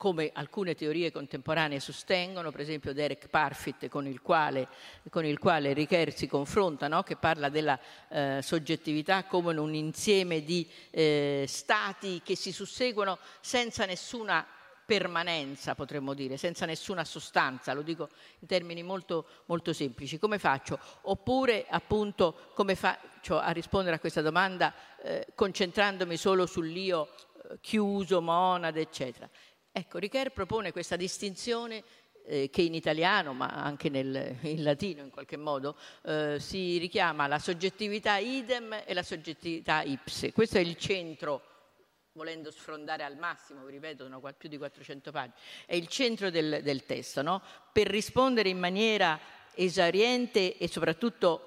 come alcune teorie contemporanee sostengono, per esempio Derek Parfit con il quale, con il quale Richer si confronta, no? che parla della eh, soggettività come un insieme di eh, stati che si susseguono senza nessuna permanenza, potremmo dire, senza nessuna sostanza, lo dico in termini molto, molto semplici. Come faccio? Oppure, appunto, come faccio a rispondere a questa domanda eh, concentrandomi solo sull'io eh, chiuso, monade, eccetera? Ecco, Richer propone questa distinzione eh, che in italiano, ma anche nel, in latino in qualche modo, eh, si richiama la soggettività idem e la soggettività ipse. Questo è il centro, volendo sfrondare al massimo, ripeto, sono più di 400 pagine, è il centro del, del testo, no? per rispondere in maniera esauriente e soprattutto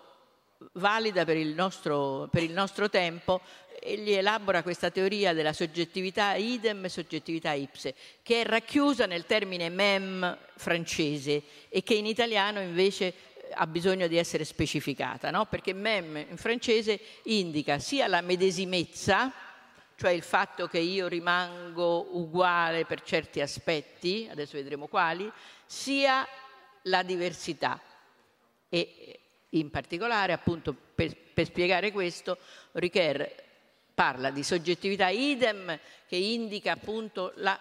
valida per il nostro, per il nostro tempo egli elabora questa teoria della soggettività idem e soggettività ipse, che è racchiusa nel termine mem francese e che in italiano invece eh, ha bisogno di essere specificata, no? perché mem in francese indica sia la medesimezza, cioè il fatto che io rimango uguale per certi aspetti, adesso vedremo quali, sia la diversità. E in particolare, appunto, per, per spiegare questo, Richer parla di soggettività idem che indica appunto la,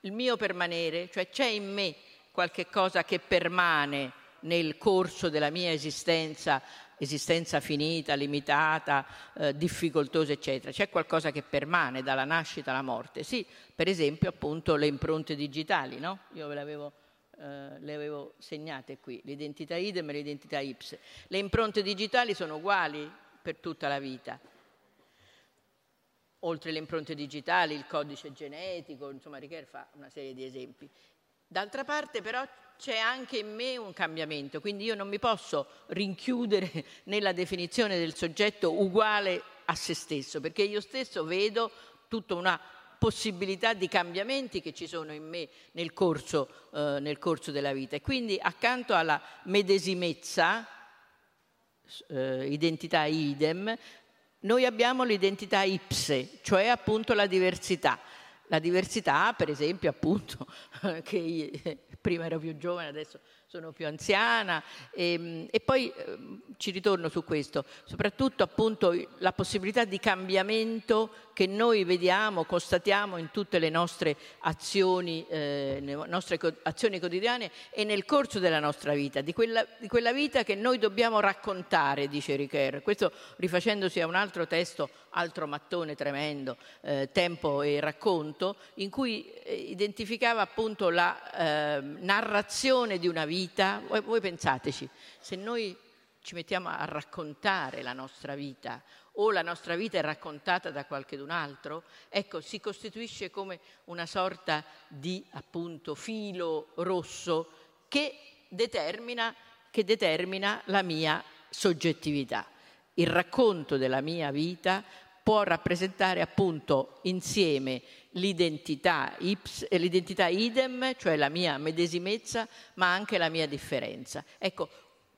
il mio permanere, cioè c'è in me qualche cosa che permane nel corso della mia esistenza, esistenza finita, limitata, eh, difficoltosa, eccetera. C'è qualcosa che permane dalla nascita alla morte. Sì, per esempio appunto le impronte digitali, no? Io ve le avevo, eh, le avevo segnate qui, l'identità idem e l'identità ipse. Le impronte digitali sono uguali per tutta la vita oltre le impronte digitali, il codice genetico, insomma Richer fa una serie di esempi. D'altra parte però c'è anche in me un cambiamento, quindi io non mi posso rinchiudere <laughs> nella definizione del soggetto uguale a se stesso, perché io stesso vedo tutta una possibilità di cambiamenti che ci sono in me nel corso, eh, nel corso della vita. E quindi accanto alla medesimezza, eh, identità idem, noi abbiamo l'identità ipse, cioè appunto la diversità. La diversità, per esempio, appunto, <laughs> che prima ero più giovane, adesso sono più anziana. E, ehm, e poi eh, ci ritorno su questo, soprattutto appunto la possibilità di cambiamento che noi vediamo, constatiamo in tutte le nostre azioni, eh, nostre azioni quotidiane e nel corso della nostra vita, di quella, di quella vita che noi dobbiamo raccontare, dice Richer. Questo rifacendosi a un altro testo, altro mattone tremendo, eh, Tempo e racconto, in cui eh, identificava appunto la eh, narrazione di una vita. Voi, voi pensateci, se noi ci mettiamo a raccontare la nostra vita o la nostra vita è raccontata da qualcun altro, ecco, si costituisce come una sorta di appunto filo rosso che determina, che determina la mia soggettività. Il racconto della mia vita può rappresentare appunto insieme l'identità, ips, l'identità idem, cioè la mia medesimezza, ma anche la mia differenza. Ecco,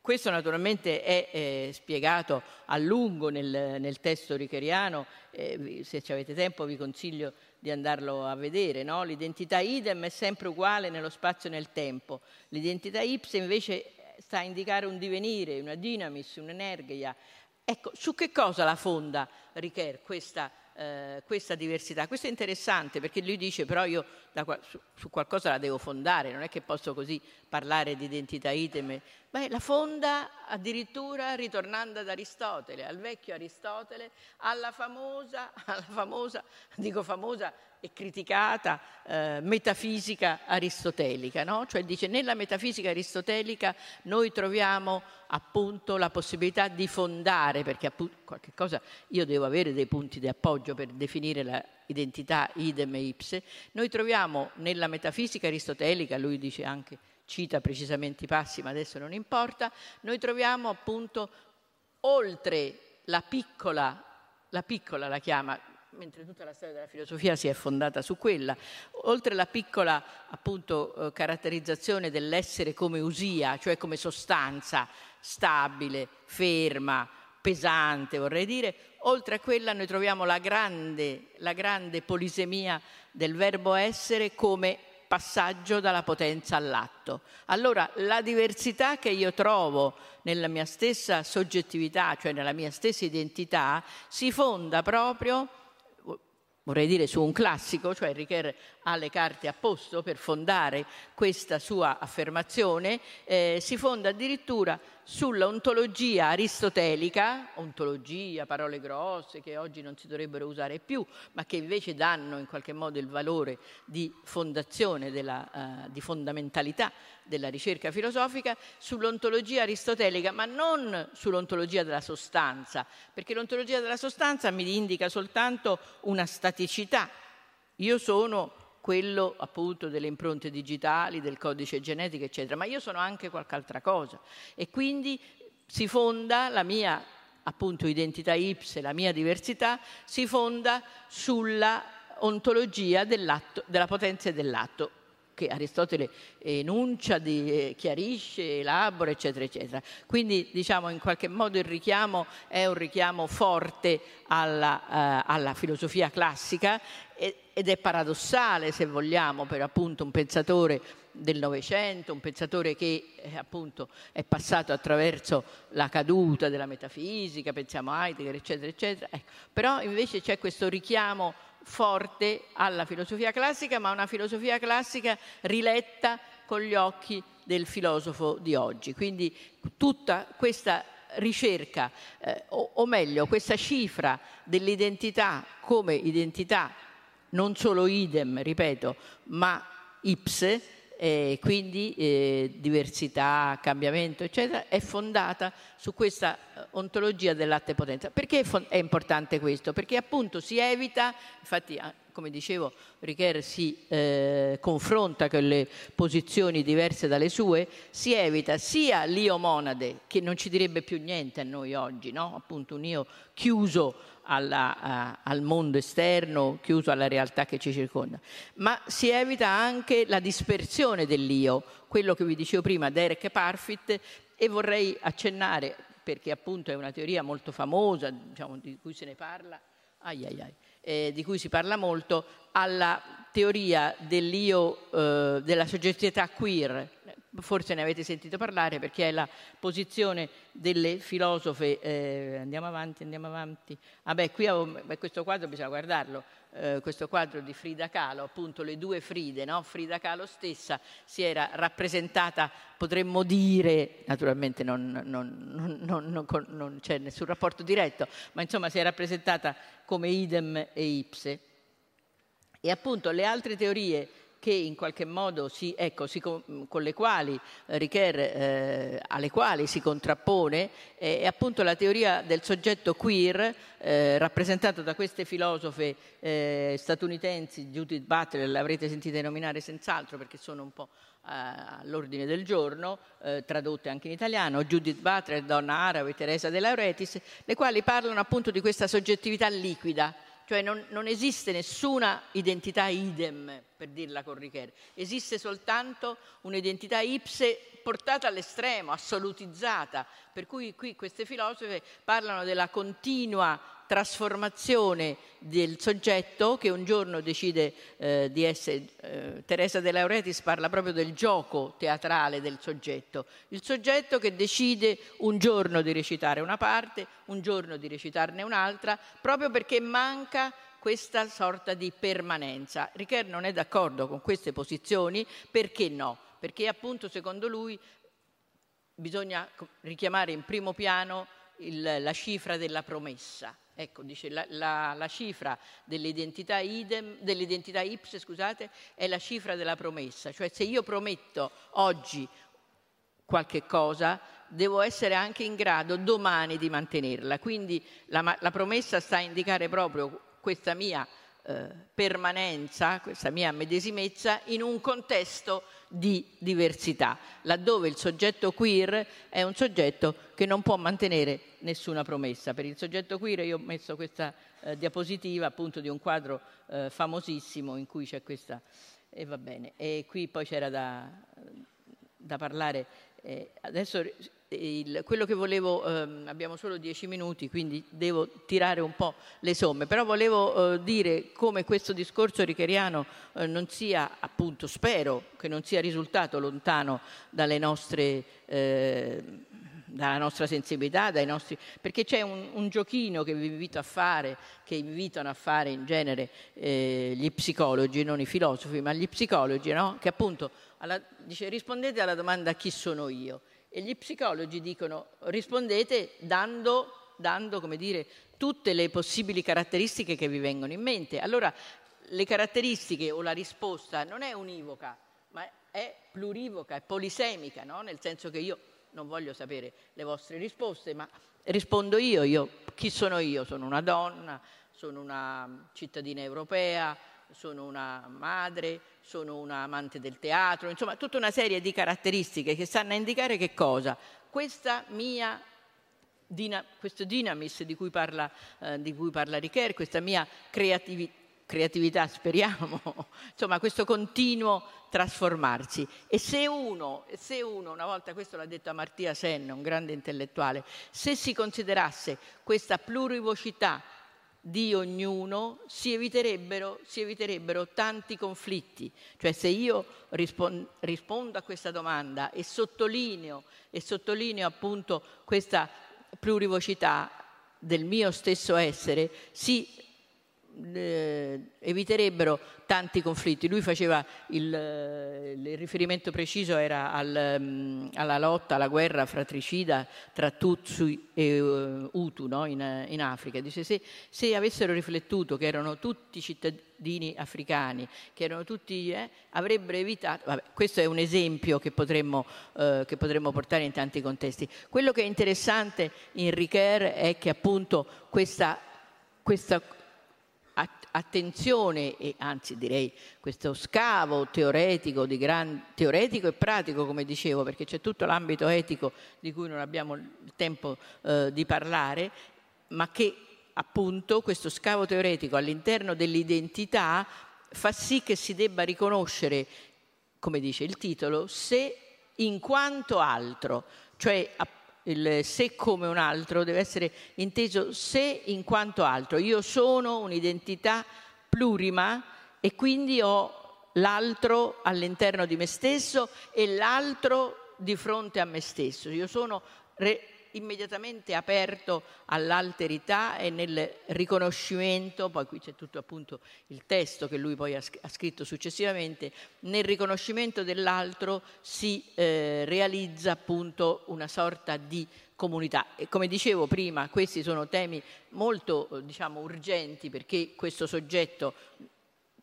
questo naturalmente è eh, spiegato a lungo nel, nel testo richeriano, eh, se avete tempo vi consiglio di andarlo a vedere. No? L'identità idem è sempre uguale nello spazio e nel tempo, l'identità ipse invece sta a indicare un divenire, una dinamis, un'energia. Ecco, su che cosa la fonda Richer questa eh, questa diversità. Questo è interessante perché lui dice però io da, su, su, qualcosa la devo fondare, non è che posso così parlare di identità idem. Beh, la fonda addirittura ritornando ad Aristotele, al vecchio Aristotele, alla famosa, <laughs> alla famosa dico famosa e criticata eh, metafisica aristotelica, no? cioè dice nella metafisica aristotelica noi troviamo appunto la possibilità di fondare, perché appunto qualche cosa io devo avere dei punti di appoggio per definire l'identità idem e ipse, noi troviamo nella metafisica aristotelica, lui dice anche, cita precisamente i passi, ma adesso non importa, noi troviamo appunto oltre la piccola, la piccola la chiama, mentre tutta la storia della filosofia si è fondata su quella. Oltre alla piccola appunto, eh, caratterizzazione dell'essere come usia, cioè come sostanza stabile, ferma, pesante vorrei dire, oltre a quella noi troviamo la grande, la grande polisemia del verbo essere come passaggio dalla potenza all'atto. Allora la diversità che io trovo nella mia stessa soggettività, cioè nella mia stessa identità, si fonda proprio vorrei dire su un classico, cioè Richer ha le carte a posto per fondare questa sua affermazione, eh, si fonda addirittura sull'ontologia aristotelica, ontologia, parole grosse che oggi non si dovrebbero usare più, ma che invece danno in qualche modo il valore di fondazione, della, uh, di fondamentalità della ricerca filosofica, sull'ontologia aristotelica, ma non sull'ontologia della sostanza, perché l'ontologia della sostanza mi indica soltanto una staticità. Io sono quello appunto delle impronte digitali, del codice genetico, eccetera, ma io sono anche qualche altra cosa e quindi si fonda la mia appunto identità ipse, la mia diversità, si fonda sulla ontologia della potenza dell'atto che Aristotele enuncia, di, eh, chiarisce, elabora, eccetera, eccetera. Quindi diciamo in qualche modo il richiamo è un richiamo forte alla, uh, alla filosofia classica ed è paradossale, se vogliamo, per appunto un pensatore del Novecento, un pensatore che eh, appunto è passato attraverso la caduta della metafisica, pensiamo a Heidegger, eccetera, eccetera. Ecco. Però invece c'è questo richiamo forte alla filosofia classica, ma una filosofia classica riletta con gli occhi del filosofo di oggi. Quindi tutta questa ricerca, eh, o, o meglio, questa cifra dell'identità come identità non solo idem, ripeto, ma ipse, eh, quindi eh, diversità, cambiamento, eccetera, è fondata su questa eh, ontologia dell'atte potenza. Perché è importante questo? Perché appunto si evita, infatti come dicevo Richer si eh, confronta con le posizioni diverse dalle sue, si evita sia l'io monade, che non ci direbbe più niente a noi oggi, no? appunto un io chiuso alla, uh, al mondo esterno, chiuso alla realtà che ci circonda, ma si evita anche la dispersione dell'io, quello che vi dicevo prima, Derek Parfit, e vorrei accennare, perché appunto è una teoria molto famosa, diciamo, di cui se ne parla, ai ai ai, eh, di cui si parla molto, alla teoria dell'io, eh, della soggettività queer, forse ne avete sentito parlare perché è la posizione delle filosofe, eh, andiamo avanti, andiamo avanti, ah beh, qui avevo, beh, questo quadro bisogna guardarlo, eh, questo quadro di Frida Kahlo, appunto le due Fride, no? Frida Kahlo stessa si era rappresentata, potremmo dire, naturalmente non, non, non, non c'è nessun rapporto diretto, ma insomma si è rappresentata come idem e ipse. E appunto le altre teorie che in qualche modo si, ecco, si, con le quali eh, Richer, eh, alle quali si contrappone è appunto la teoria del soggetto queer eh, rappresentato da queste filosofe eh, statunitensi, Judith Butler, l'avrete sentita nominare senz'altro perché sono un po' eh, all'ordine del giorno, eh, tradotte anche in italiano, Judith Butler, Donna Arabe, Teresa De Lauretis, le quali parlano appunto di questa soggettività liquida cioè non, non, esiste nessuna identità idem, per dirla con Richer, esiste soltanto un'identità ipse portata all'estremo, assolutizzata, per cui qui queste filosofe parlano della continua trasformazione del soggetto che un giorno decide eh, di essere... Eh, Teresa De Lauretis parla proprio del gioco teatrale del soggetto. Il soggetto che decide un giorno di recitare una parte, un giorno di recitarne un'altra, proprio perché manca questa sorta di permanenza. Richer non è d'accordo con queste posizioni, perché no? Perché appunto secondo lui bisogna richiamare in primo piano il, la cifra della promessa. Ecco, dice la, la, la cifra dell'identità, idem, dell'identità ips scusate, è la cifra della promessa. Cioè se io prometto oggi qualche cosa, devo essere anche in grado domani di mantenerla. Quindi la, la promessa sta a indicare proprio questa mia eh, permanenza, questa mia medesimezza in un contesto di diversità, laddove il soggetto queer è un soggetto che non può mantenere nessuna promessa. Per il soggetto queer io ho messo questa eh, diapositiva appunto di un quadro eh, famosissimo in cui c'è questa e va bene. E qui poi c'era da, da parlare eh, adesso il, quello che volevo, ehm, abbiamo solo dieci minuti, quindi devo tirare un po' le somme, però volevo eh, dire come questo discorso richeriano eh, non sia, appunto, spero che non sia risultato lontano dalle nostre eh, dalla nostra sensibilità, dai nostri... perché c'è un, un, giochino che vi invito a fare, che invitano a fare in genere eh, gli psicologi, non i filosofi, ma gli psicologi, no? che appunto alla, dice rispondete alla domanda chi sono io e gli psicologi dicono rispondete dando, dando come dire, tutte le possibili caratteristiche che vi vengono in mente. Allora le caratteristiche o la risposta non è univoca, ma è plurivoca, è polisemica, no? nel senso che io non voglio sapere le vostre risposte, ma rispondo io, io chi sono io? Sono una donna, sono una cittadina europea, sono una madre, sono una amante del teatro, insomma tutta una serie di caratteristiche che stanno a indicare che cosa? Questa mia questo dynamis di cui parla, eh, di cui parla Richer, questa mia creatività, creatività, speriamo, <laughs> insomma questo continuo trasformarsi. E se uno, se uno, una volta questo l'ha detto Amartya Sen, un grande intellettuale, se si considerasse questa plurivocità di ognuno si eviterebbero, si eviterebbero tanti conflitti. Cioè se io rispon- rispondo a questa domanda e sottolineo, e sottolineo appunto questa plurivocità del mio stesso essere, si eh, eviterebbero tanti conflitti. Lui faceva il, eh, il riferimento preciso era al, um, alla lotta, alla guerra fratricida tra Tutsi e uh, Hutu no? in, in, Africa. Dice se, se, avessero riflettuto che erano tutti cittadini africani, che erano tutti, eh, avrebbero evitato. Vabbè, questo è un esempio che potremmo, uh, che potremmo portare in tanti contesti. Quello che è interessante in Ricoeur è che appunto questa, questa attenzione e anzi direi questo scavo teoretico, gran, teoretico e pratico come dicevo perché c'è tutto l'ambito etico di cui non abbiamo il tempo eh, di parlare ma che appunto questo scavo teoretico all'interno dell'identità fa sì che si debba riconoscere come dice il titolo se in quanto altro cioè appunto il se come un altro deve essere inteso se in quanto altro. Io sono un'identità plurima e quindi ho l'altro all'interno di me stesso e l'altro di fronte a me stesso. Io sono re- immediatamente aperto all'alterità e nel riconoscimento, poi qui c'è tutto appunto il testo che lui poi ha, scritto successivamente, nel riconoscimento dell'altro si eh, realizza appunto una sorta di comunità. E come dicevo prima, questi sono temi molto diciamo, urgenti perché questo soggetto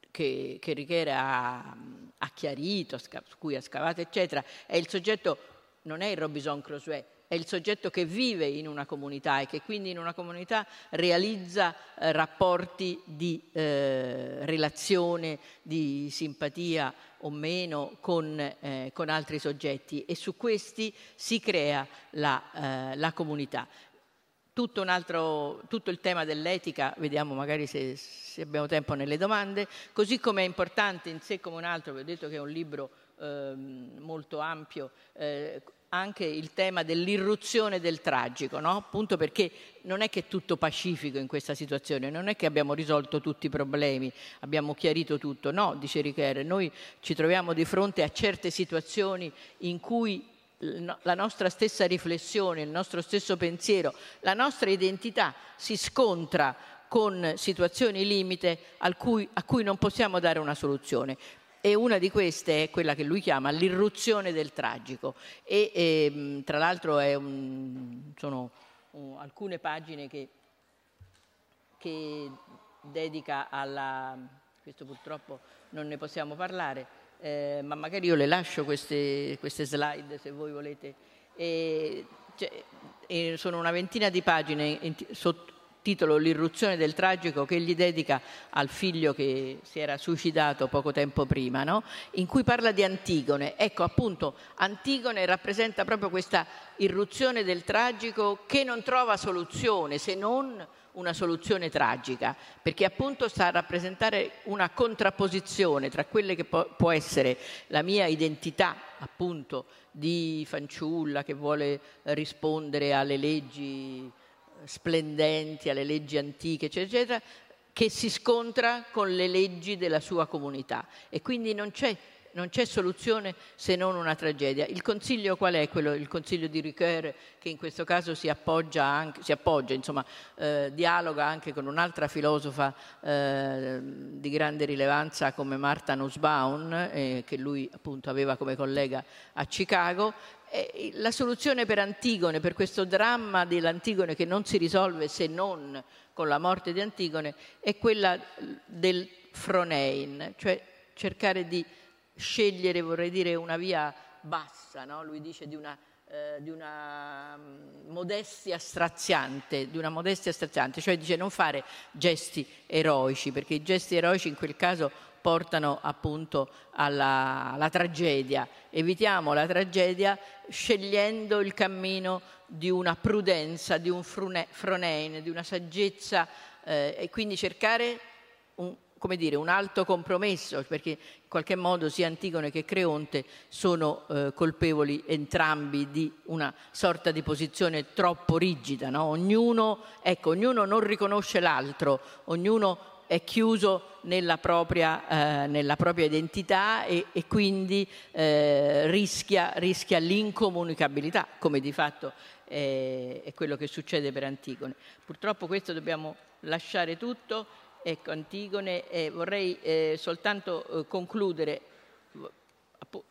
che, che Richere ha, ha chiarito, su cui ha scavato, eccetera, è il soggetto, non è il Robinson Crusoe, è il soggetto che vive in una comunità e che quindi in una comunità realizza eh, rapporti di eh, relazione, di simpatia o meno con, eh, con, altri soggetti e su questi si crea la, eh, la comunità. Tutto, altro, tutto, il tema dell'etica, vediamo magari se, se, abbiamo tempo nelle domande, così come è importante in sé come un altro, vi ho detto che è un libro eh, molto ampio eh, anche il tema dell'irruzione del tragico, no? appunto perché non è che è tutto pacifico in questa situazione, non è che abbiamo risolto tutti i problemi, abbiamo chiarito tutto, no, dice Richer, noi ci troviamo di fronte a certe situazioni in cui la nostra stessa riflessione, il nostro stesso pensiero, la nostra identità si scontra con situazioni limite cui, a cui non possiamo dare una soluzione e una di queste è quella che lui chiama l'irruzione del tragico. E, e ehm, tra l'altro un, sono un, alcune pagine che, che, dedica alla questo purtroppo non ne possiamo parlare eh, ma magari io le lascio queste, queste slide se voi volete. E, cioè, sono una ventina di pagine in, sotto titolo L'irruzione del tragico che gli dedica al figlio che si era suicidato poco tempo prima, no? in cui parla di Antigone. Ecco, appunto, Antigone rappresenta proprio questa irruzione del tragico che non trova soluzione se non una soluzione tragica, perché appunto sta a rappresentare una contrapposizione tra quelle che può essere la mia identità, appunto, di fanciulla che vuole rispondere alle leggi splendenti, alle leggi antiche, eccetera, eccetera, che si scontra con le leggi della sua comunità e quindi non c'è, non c'è soluzione se non una tragedia. Il consiglio qual è? Quello, il consiglio di Ricoeur che in questo caso si appoggia, anche, si appoggia insomma, eh, dialoga anche con un'altra filosofa eh, di grande rilevanza come Martha Nussbaum, eh, che lui appunto aveva come collega a Chicago, la soluzione per Antigone, per questo dramma dell'Antigone che non si risolve se non con la morte di Antigone, è quella del Fronein, cioè cercare di scegliere, vorrei dire, una via bassa, no? lui dice di una, eh, di una mm, modestia straziante, di una modestia straziante, cioè dice non fare gesti eroici, perché i gesti eroici in quel caso portano appunto alla, alla tragedia. Evitiamo la tragedia scegliendo il cammino di una prudenza, di un fronein, di una saggezza eh, e quindi cercare un, come dire, un alto compromesso, perché in qualche modo sia Antigone che Creonte sono eh, colpevoli entrambi di una sorta di posizione troppo rigida. No? Ognuno, ecco, ognuno non riconosce l'altro, ognuno è chiuso nella propria, eh, nella propria identità e, e quindi eh, rischia, rischia, l'incomunicabilità, come di fatto è, è, quello che succede per Antigone. Purtroppo questo dobbiamo lasciare tutto. Ecco, Antigone, eh, vorrei eh, soltanto eh, concludere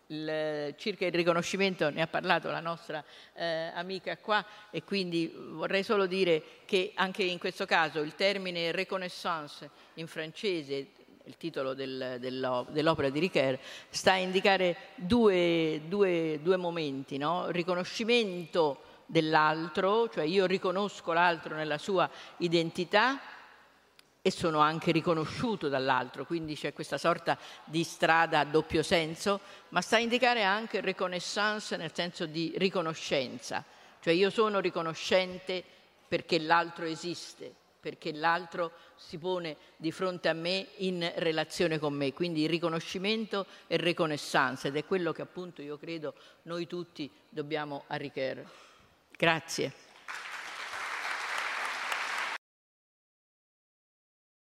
il, circa il riconoscimento ne ha parlato la nostra eh, amica qua e quindi vorrei solo dire che anche in questo caso il termine reconnaissance in francese il titolo del, dell'opera di Riquer, sta a indicare due, due, due momenti, no? riconoscimento dell'altro, cioè io riconosco l'altro nella sua identità e sono anche riconosciuto dall'altro, quindi c'è questa sorta di strada a doppio senso, ma sta a indicare anche reconnaissance nel senso di riconoscenza, cioè io sono riconoscente perché l'altro esiste, perché l'altro si pone di fronte a me in relazione con me, quindi riconoscimento e reconnaissance ed è quello che appunto io credo noi tutti dobbiamo arricchire. Grazie.